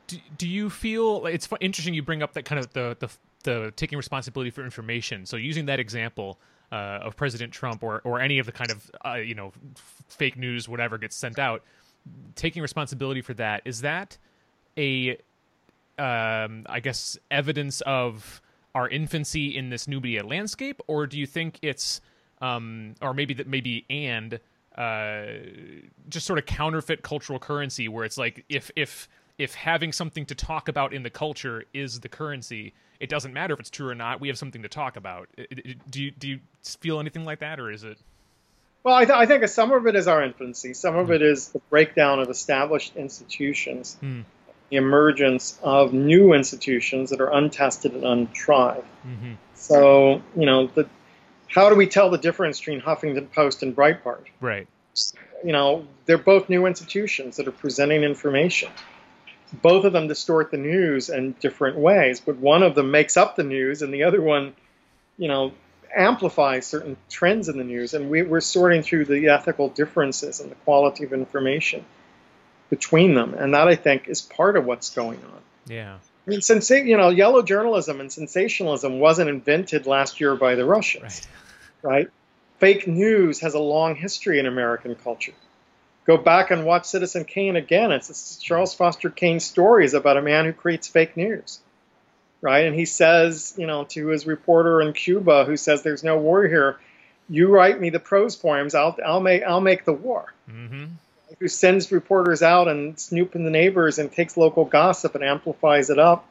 Do, do you feel it's interesting you bring up that kind of the, the, the taking responsibility for information? So using that example uh, of President Trump or, or any of the kind of uh, you know fake news whatever gets sent out, taking responsibility for that is that a um, I guess evidence of our infancy in this new media landscape, or do you think it's um, or maybe that maybe and uh, just sort of counterfeit cultural currency where it's like if if if having something to talk about in the culture is the currency, it doesn't matter if it's true or not. We have something to talk about. Do you do you feel anything like that, or is it? Well, I, th- I think some of it is our infancy. Some of mm. it is the breakdown of established institutions, mm. the emergence of new institutions that are untested and untried. Mm-hmm. So, you know, the how do we tell the difference between Huffington Post and Breitbart? Right. You know, they're both new institutions that are presenting information. Both of them distort the news in different ways, but one of them makes up the news, and the other one, you know, amplifies certain trends in the news. And we, are sorting through the ethical differences and the quality of information between them, and that I think is part of what's going on. Yeah. I mean, since you know, yellow journalism and sensationalism wasn't invented last year by the Russians. Right right? Fake news has a long history in American culture. Go back and watch Citizen Kane again. It's, it's Charles Foster Kane's stories about a man who creates fake news, right? And he says, you know, to his reporter in Cuba who says there's no war here, you write me the prose poems, I'll, I'll make I'll make the war. Mm-hmm. Who sends reporters out and snoop in the neighbors and takes local gossip and amplifies it up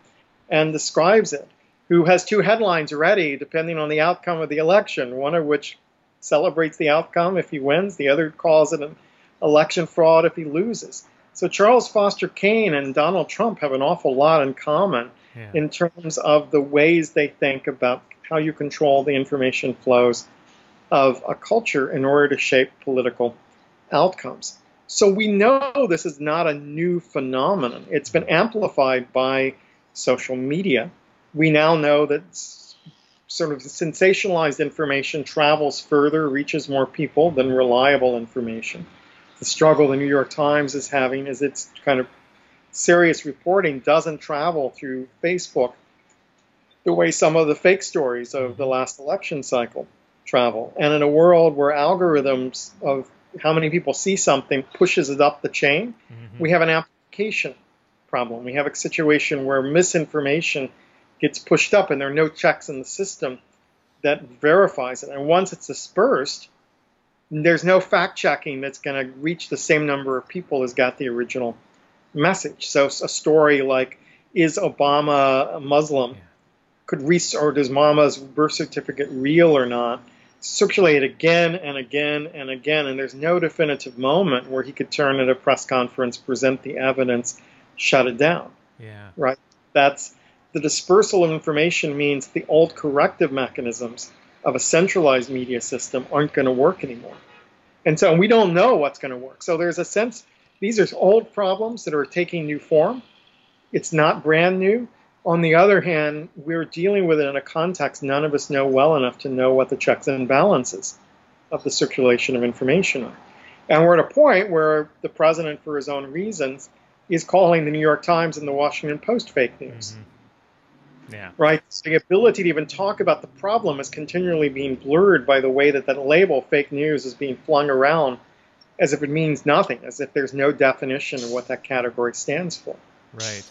and describes it who has two headlines ready depending on the outcome of the election, one of which celebrates the outcome if he wins, the other calls it an election fraud if he loses. So Charles Foster Kane and Donald Trump have an awful lot in common yeah. in terms of the ways they think about how you control the information flows of a culture in order to shape political outcomes. So we know this is not a new phenomenon. It's been amplified by social media we now know that sort of sensationalized information travels further, reaches more people than reliable information. The struggle the New York Times is having is its kind of serious reporting doesn't travel through Facebook the way some of the fake stories of the mm-hmm. last election cycle travel. And in a world where algorithms of how many people see something pushes it up the chain, mm-hmm. we have an application problem. We have a situation where misinformation gets pushed up and there are no checks in the system that verifies it. And once it's dispersed, there's no fact checking that's going to reach the same number of people as got the original message. So a story like, is Obama a Muslim? Could research, or does Obama's birth certificate real or not? Circulate again and again and again, and there's no definitive moment where he could turn at a press conference, present the evidence, shut it down. Yeah. Right. That's the dispersal of information means the old corrective mechanisms of a centralized media system aren't going to work anymore. And so we don't know what's going to work. So there's a sense these are old problems that are taking new form. It's not brand new. On the other hand, we're dealing with it in a context none of us know well enough to know what the checks and balances of the circulation of information are. And we're at a point where the president, for his own reasons, is calling the New York Times and the Washington Post fake news. Mm-hmm. Yeah. Right? the ability to even talk about the problem is continually being blurred by the way that that label, fake news, is being flung around as if it means nothing, as if there's no definition of what that category stands for. Right.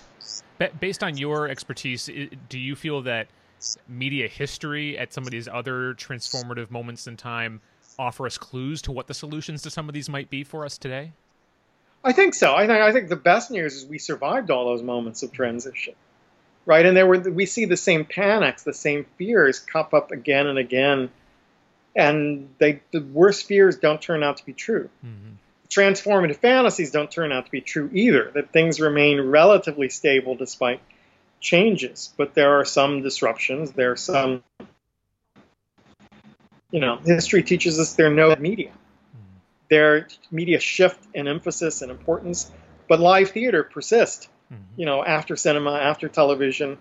Based on your expertise, do you feel that media history at some of these other transformative moments in time offer us clues to what the solutions to some of these might be for us today? I think so. I think I think the best news is we survived all those moments of transition, right? And there were we see the same panics, the same fears pop up again and again, and they the worst fears don't turn out to be true. Mm-hmm. Transformative fantasies don't turn out to be true either. That things remain relatively stable despite changes, but there are some disruptions. There are some, you know, history teaches us there are no media their media shift in emphasis and importance, but live theater persists. Mm-hmm. You know, after cinema, after television,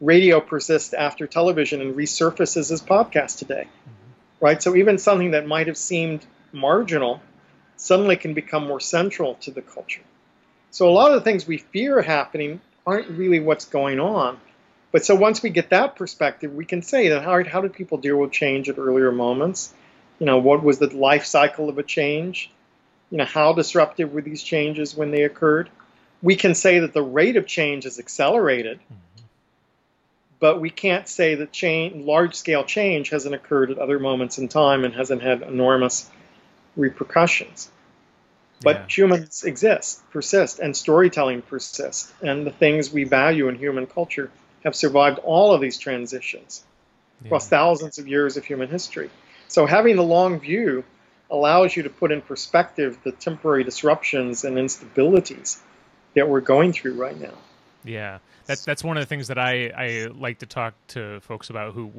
radio persists after television and resurfaces as podcast today, mm-hmm. right? So even something that might have seemed marginal suddenly can become more central to the culture. So a lot of the things we fear happening aren't really what's going on. But so once we get that perspective, we can say that how, how did people deal with change at earlier moments? you know, what was the life cycle of a change? You know, how disruptive were these changes when they occurred? We can say that the rate of change has accelerated, mm-hmm. but we can't say that change, large-scale change hasn't occurred at other moments in time and hasn't had enormous repercussions. But yeah. humans exist, persist, and storytelling persists, and the things we value in human culture have survived all of these transitions yeah. across thousands of years of human history. So having the long view allows you to put in perspective the temporary disruptions and instabilities that we're going through right now. Yeah, that's that's one of the things that I, I like to talk to folks about who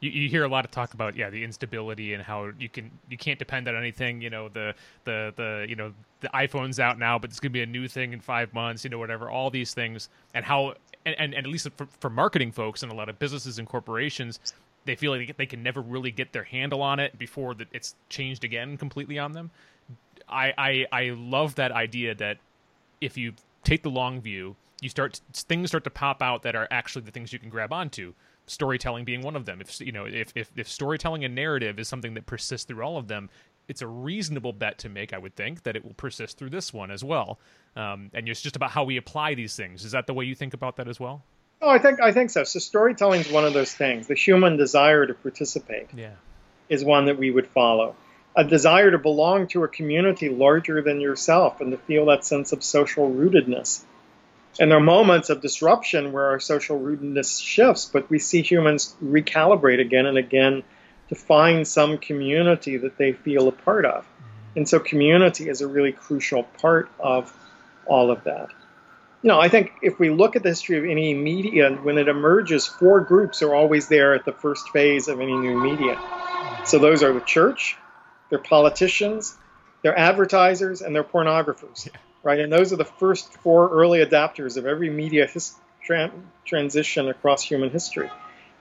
you, you hear a lot of talk about yeah the instability and how you can you can't depend on anything you know the the the you know the iPhone's out now but it's going to be a new thing in five months you know whatever all these things and how and, and, and at least for, for marketing folks and a lot of businesses and corporations they feel like they can never really get their handle on it before that it's changed again completely on them. I, I I love that idea that if you take the long view, you start things start to pop out that are actually the things you can grab onto. Storytelling being one of them. If you know if if, if storytelling and narrative is something that persists through all of them, it's a reasonable bet to make, I would think, that it will persist through this one as well. Um, and it's just about how we apply these things. Is that the way you think about that as well? Oh, I think I think so. So storytelling is one of those things. The human desire to participate yeah. is one that we would follow. A desire to belong to a community larger than yourself and to feel that sense of social rootedness. And there are moments of disruption where our social rootedness shifts, but we see humans recalibrate again and again to find some community that they feel a part of. And so community is a really crucial part of all of that you know, I think if we look at the history of any media, when it emerges, four groups are always there at the first phase of any new media. So those are the church, they're politicians, they're advertisers, and they're pornographers. Right? And those are the first four early adapters of every media his- tra- transition across human history.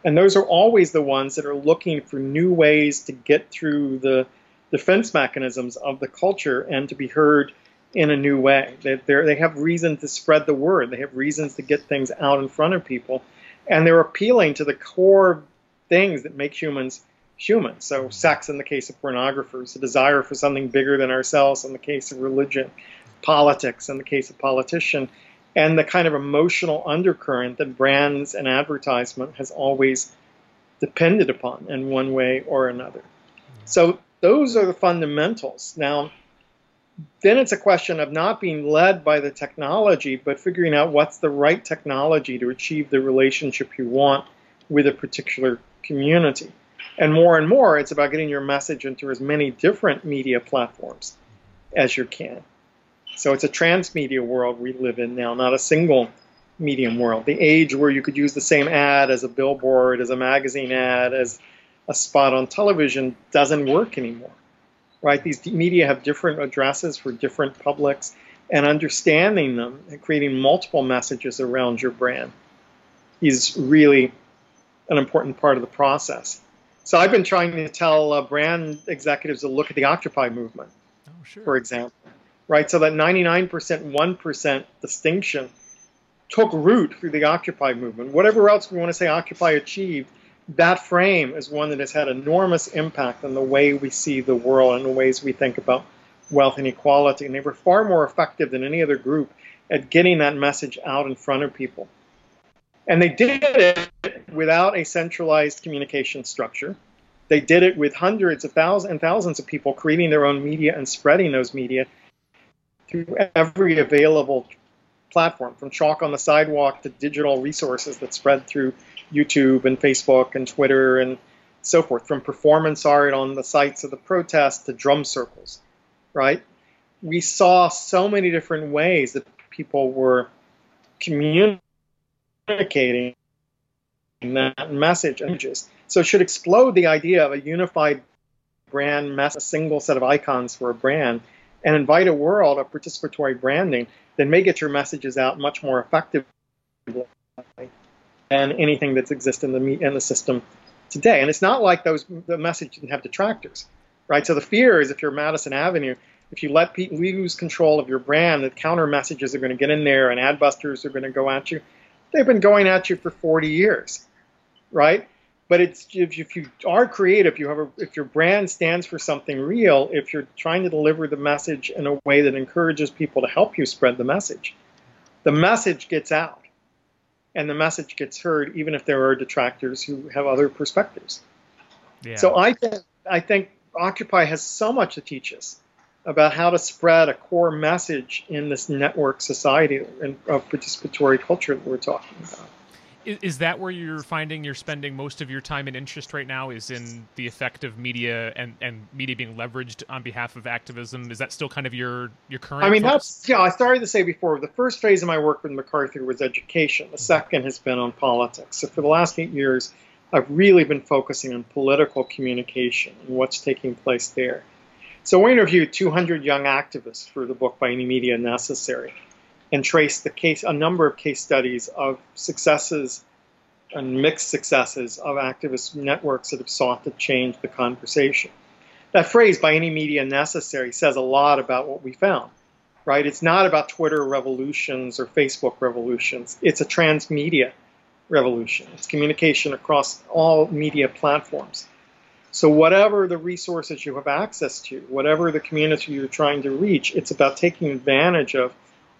And those are always the ones that are looking for new ways to get through the defense mechanisms of the culture and to be heard in a new way. They, they have reason to spread the word. They have reasons to get things out in front of people, and they're appealing to the core things that make humans human. So, sex in the case of pornographers, a desire for something bigger than ourselves in the case of religion, politics in the case of politician, and the kind of emotional undercurrent that brands and advertisement has always depended upon in one way or another. So, those are the fundamentals. Now, then it's a question of not being led by the technology, but figuring out what's the right technology to achieve the relationship you want with a particular community. And more and more, it's about getting your message into as many different media platforms as you can. So it's a transmedia world we live in now, not a single medium world. The age where you could use the same ad as a billboard, as a magazine ad, as a spot on television doesn't work anymore right? These media have different addresses for different publics, and understanding them and creating multiple messages around your brand is really an important part of the process. So I've been trying to tell uh, brand executives to look at the Occupy movement, oh, sure. for example, right? So that 99% 1% distinction took root through the Occupy movement. Whatever else we want to say Occupy achieved, that frame is one that has had enormous impact on the way we see the world and the ways we think about wealth inequality, and they were far more effective than any other group at getting that message out in front of people. And they did it without a centralized communication structure. They did it with hundreds of thousands and thousands of people creating their own media and spreading those media through every available platform, from chalk on the sidewalk to digital resources that spread through YouTube and Facebook and Twitter and so forth, from performance art on the sites of the protests to drum circles, right? We saw so many different ways that people were communicating that message images. So it should explode the idea of a unified brand a single set of icons for a brand, and invite a world of participatory branding that may get your messages out much more effectively than anything that exists in the in the system today. And it's not like those the message didn't have detractors, right? So the fear is if you're Madison Avenue, if you let people lose control of your brand, the counter messages are going to get in there and adbusters are going to go at you. They've been going at you for 40 years, right? But it's if, if you are creative, you have a, if your brand stands for something real, if you're trying to deliver the message in a way that encourages people to help you spread the message, the message gets out, and the message gets heard, even if there are detractors who have other perspectives. Yeah. So I think I think Occupy has so much to teach us about how to spread a core message in this network society and of participatory culture that we're talking about. Is, is, that where you're finding you're spending most of your time and interest right now? Is in the effect of media and, and media being leveraged on behalf of activism? Is that still kind of your your current? I mean, focus? that's yeah. I started to say before. The first phase of my work with MacArthur was education. The mm-hmm. second has been on politics. So for the last eight years, I've really been focusing on political communication and what's taking place there. So we interviewed 200 young activists for the book By Any Media Necessary and traced the case, a number of case studies of successes and mixed successes of activist networks that have sought to change the conversation. That phrase, by any media necessary, says a lot about what we found, right? It's not about Twitter revolutions or Facebook revolutions. It's a transmedia revolution. It's communication across all media platforms. So, whatever the resources you have access to, whatever the community you're trying to reach, it's about taking advantage of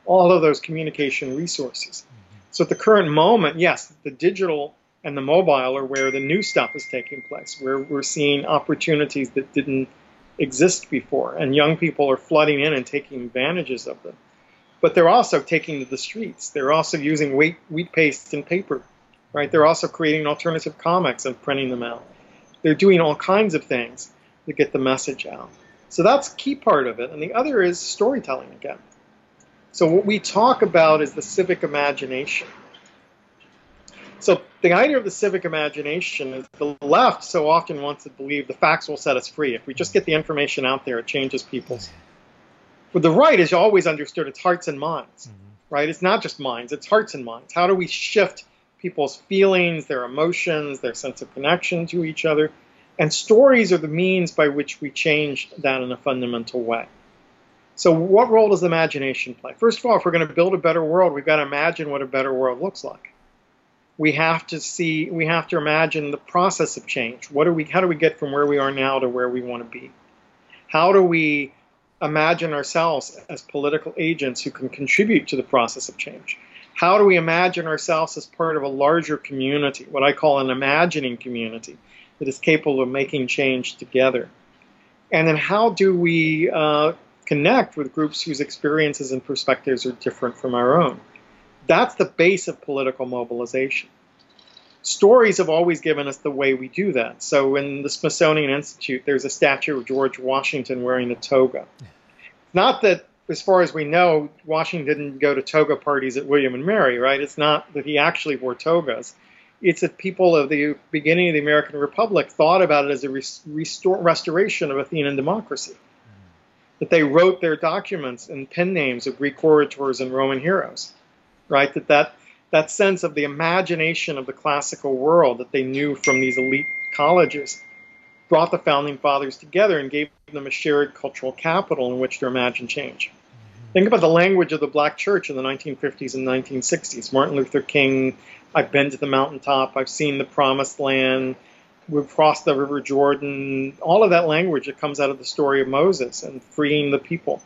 all of those communication resources. Mm-hmm. So, at the current moment, yes, the digital and the mobile are where the new stuff is taking place, where we're seeing opportunities that didn't exist before, and young people are flooding in and taking advantages of them. But they're also taking to the streets. They're also using wheat, wheat paste and paper, right? They're also creating alternative comics and printing them out they're doing all kinds of things to get the message out. So that's a key part of it. And the other is storytelling again. So what we talk about is the civic imagination. So the idea of the civic imagination is the left so often wants to believe the facts will set us free. If we just get the information out there, it changes people's. But the right is always understood it's hearts and minds, mm-hmm. right? It's not just minds, it's hearts and minds. How do we shift people's feelings, their emotions, their sense of connection to each other. And stories are the means by which we change that in a fundamental way. So, what role does imagination play? First of all, if we're going to build a better world, we've got to imagine what a better world looks like. We have to see, we have to imagine the process of change. What do we, how do we get from where we are now to where we want to be? How do we imagine ourselves as political agents who can contribute to the process of change? how do we imagine ourselves as part of a larger community, what I call an imagining community that is capable of making change together? And then how do we uh, connect with groups whose experiences and perspectives are different from our own? That's the base of political mobilization. Stories have always given us the way we do that. So in the Smithsonian Institute, there's a statue of George Washington wearing a toga. Not that as far as we know, Washington didn't go to toga parties at William and Mary, right? It's not that he actually wore togas. It's that people of the beginning of the American Republic thought about it as a restoration of Athenian democracy. That they wrote their documents in pen names of Greek orators and Roman heroes, right? That, that that sense of the imagination of the classical world that they knew from these elite colleges brought the founding fathers together and gave them a shared cultural capital in which to imagine change. Mm-hmm. Think about the language of the black church in the 1950s and 1960s. Martin Luther King, I've been to the mountaintop, I've seen the promised land, we've crossed the River Jordan, all of that language that comes out of the story of Moses and freeing the people.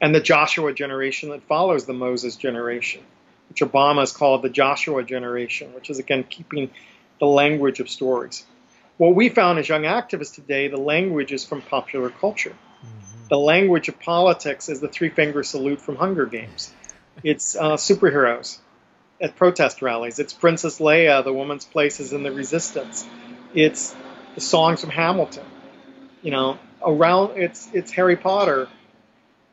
And the Joshua generation that follows the Moses generation, which Obama has called the Joshua generation, which is again keeping the language of stories. What we found as young activists today, the language is from popular culture. Mm-hmm. The language of politics is the three finger salute from Hunger Games. It's uh, superheroes at protest rallies. It's Princess Leia, the woman's place is in the resistance. It's the songs from Hamilton. You know, around it's it's Harry Potter.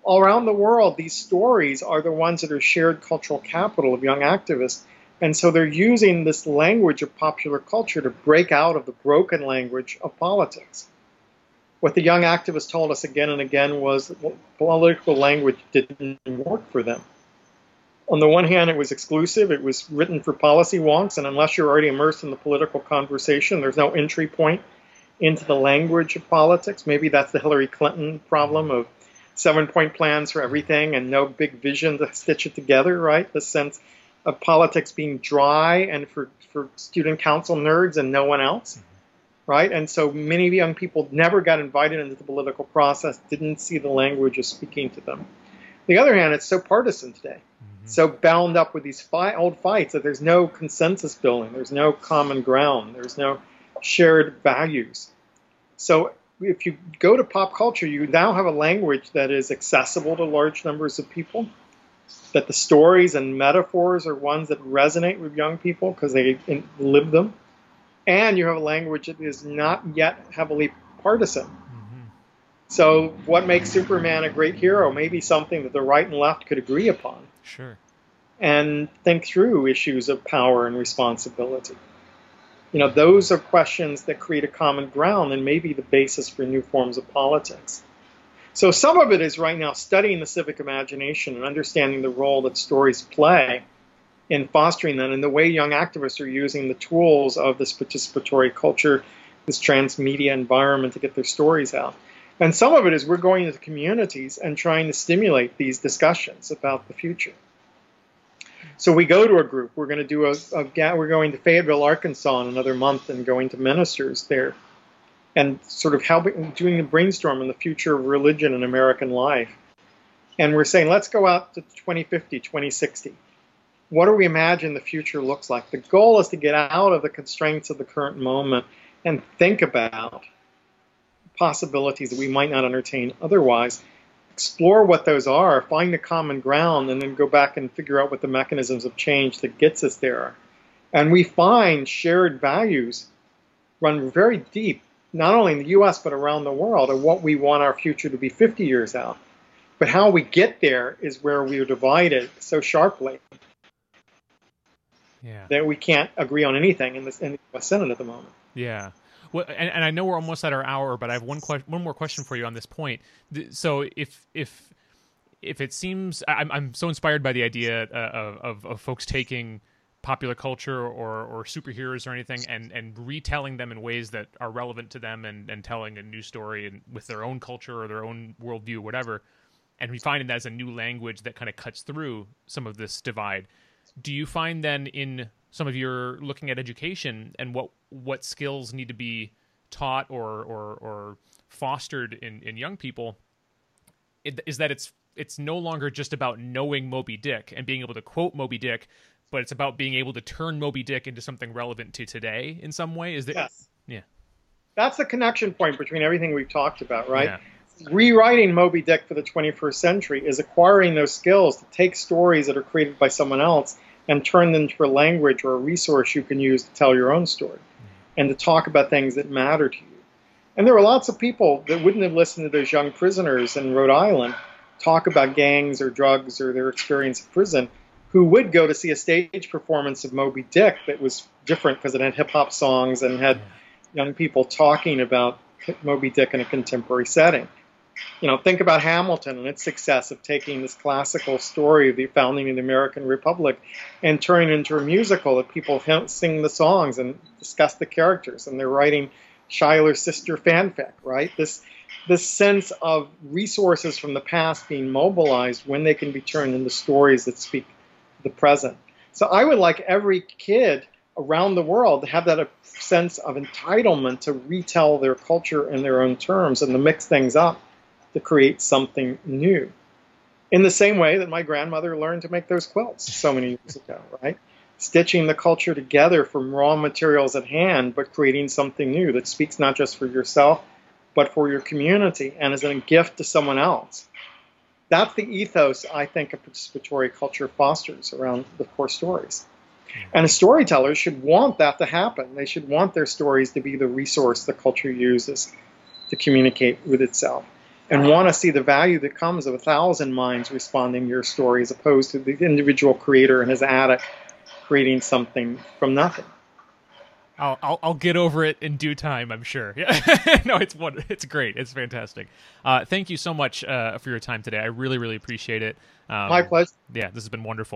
All around the world, these stories are the ones that are shared cultural capital of young activists. And so they're using this language of popular culture to break out of the broken language of politics. What the young activists told us again and again was political language didn't work for them on the one hand, it was exclusive. It was written for policy wonks, and unless you're already immersed in the political conversation, there's no entry point into the language of politics. Maybe that's the Hillary Clinton problem of seven point plans for everything and no big vision to stitch it together, right? The sense of politics being dry and for, for student council nerds and no one else, right? And so many young people never got invited into the political process, didn't see the language as speaking to them. The other hand, it's so partisan today so bound up with these fi- old fights that there's no consensus building, there's no common ground, there's no shared values. So if you go to pop culture, you now have a language that is accessible to large numbers of people, that the stories and metaphors are ones that resonate with young people because they live them, and you have a language that is not yet heavily partisan. Mm-hmm. So, what makes Superman a great hero may be something that the right and left could agree upon. Sure. And think through issues of power and responsibility. You know, those are questions that create a common ground and may be the basis for new forms of politics. So some of it is right now studying the civic imagination and understanding the role that stories play in fostering that and the way young activists are using the tools of this participatory culture, this transmedia environment to get their stories out. And some of it is we're going into communities and trying to stimulate these discussions about the future. So we go to a group. We're going to do a, a we're going to Fayetteville, Arkansas in another month and going to ministers there and sort of helping doing a brainstorm on the future of religion in American life. And we're saying, let's go out to 2050, 2060. What do we imagine the future looks like? The goal is to get out of the constraints of the current moment and think about possibilities that we might not entertain otherwise. Explore what those are, find the common ground, and then go back and figure out what the mechanisms of change that gets us there. And we find shared values run very deep, not only in the US but around the world, of what we want our future to be 50 years out. But how we get there is where we are divided so sharply yeah. that we can't agree on anything in, this, in the US Senate at the moment. Yeah. Well, and, and, I know we're almost at our hour, but I have one question, one more question for you on this point. So if if if it seems, I'm I'm so inspired by the idea uh, of, of, of folks taking popular culture or or superheroes or anything and and retelling them in ways that are relevant to them and and telling a new story and with their own culture or their own worldview, whatever. And we find that as a new language that kind of cuts through some of this divide. Do you find then in some of your looking at education and what what skills need to be taught or or, or fostered in, in young people is that it's it's no longer just about knowing Moby Dick and being able to quote Moby Dick, but it's about being able to turn Moby Dick into something relevant to today in some way. Is that yes. yeah? That's the connection point between everything we've talked about, right? Yeah. Rewriting Moby Dick for the 21st century is acquiring those skills to take stories that are created by someone else and turn them into a language or a resource you can use to tell your own story mm-hmm. and to talk about things that matter to you. And there were lots of people that wouldn't have listened to those young prisoners in Rhode Island talk about gangs or drugs or their experience in prison who would go to see a stage performance of Moby Dick that was different because it had hip hop songs and had mm-hmm. young people talking about Moby Dick in a contemporary setting you know, think about Hamilton and its success of taking this classical story of the founding of the American Republic and turning it into a musical that people sing the songs and discuss the characters, and they're writing Schuyler's sister fanfic, right? This this sense of resources from the past being mobilized when they can be turned into stories that speak the present. So I would like every kid around the world to have that sense of entitlement to retell their culture in their own terms and to mix things up to create something new. In the same way that my grandmother learned to make those quilts so many years ago, right? Stitching the culture together from raw materials at hand, but creating something new that speaks not just for yourself, but for your community and is a gift to someone else. That's the ethos I think a participatory culture fosters around the core stories. And storytellers should want that to happen. They should want their stories to be the resource the culture uses to communicate with itself and want to see the value that comes of a thousand minds responding to your story as opposed to the individual creator in his attic creating something from nothing. I'll, I'll, I'll get over it in due time. I'm sure. Yeah. no, it's one. It's great. It's fantastic. Uh, thank you so much uh, for your time today. I really really appreciate it. Um, My pleasure. Yeah, this has been wonderful.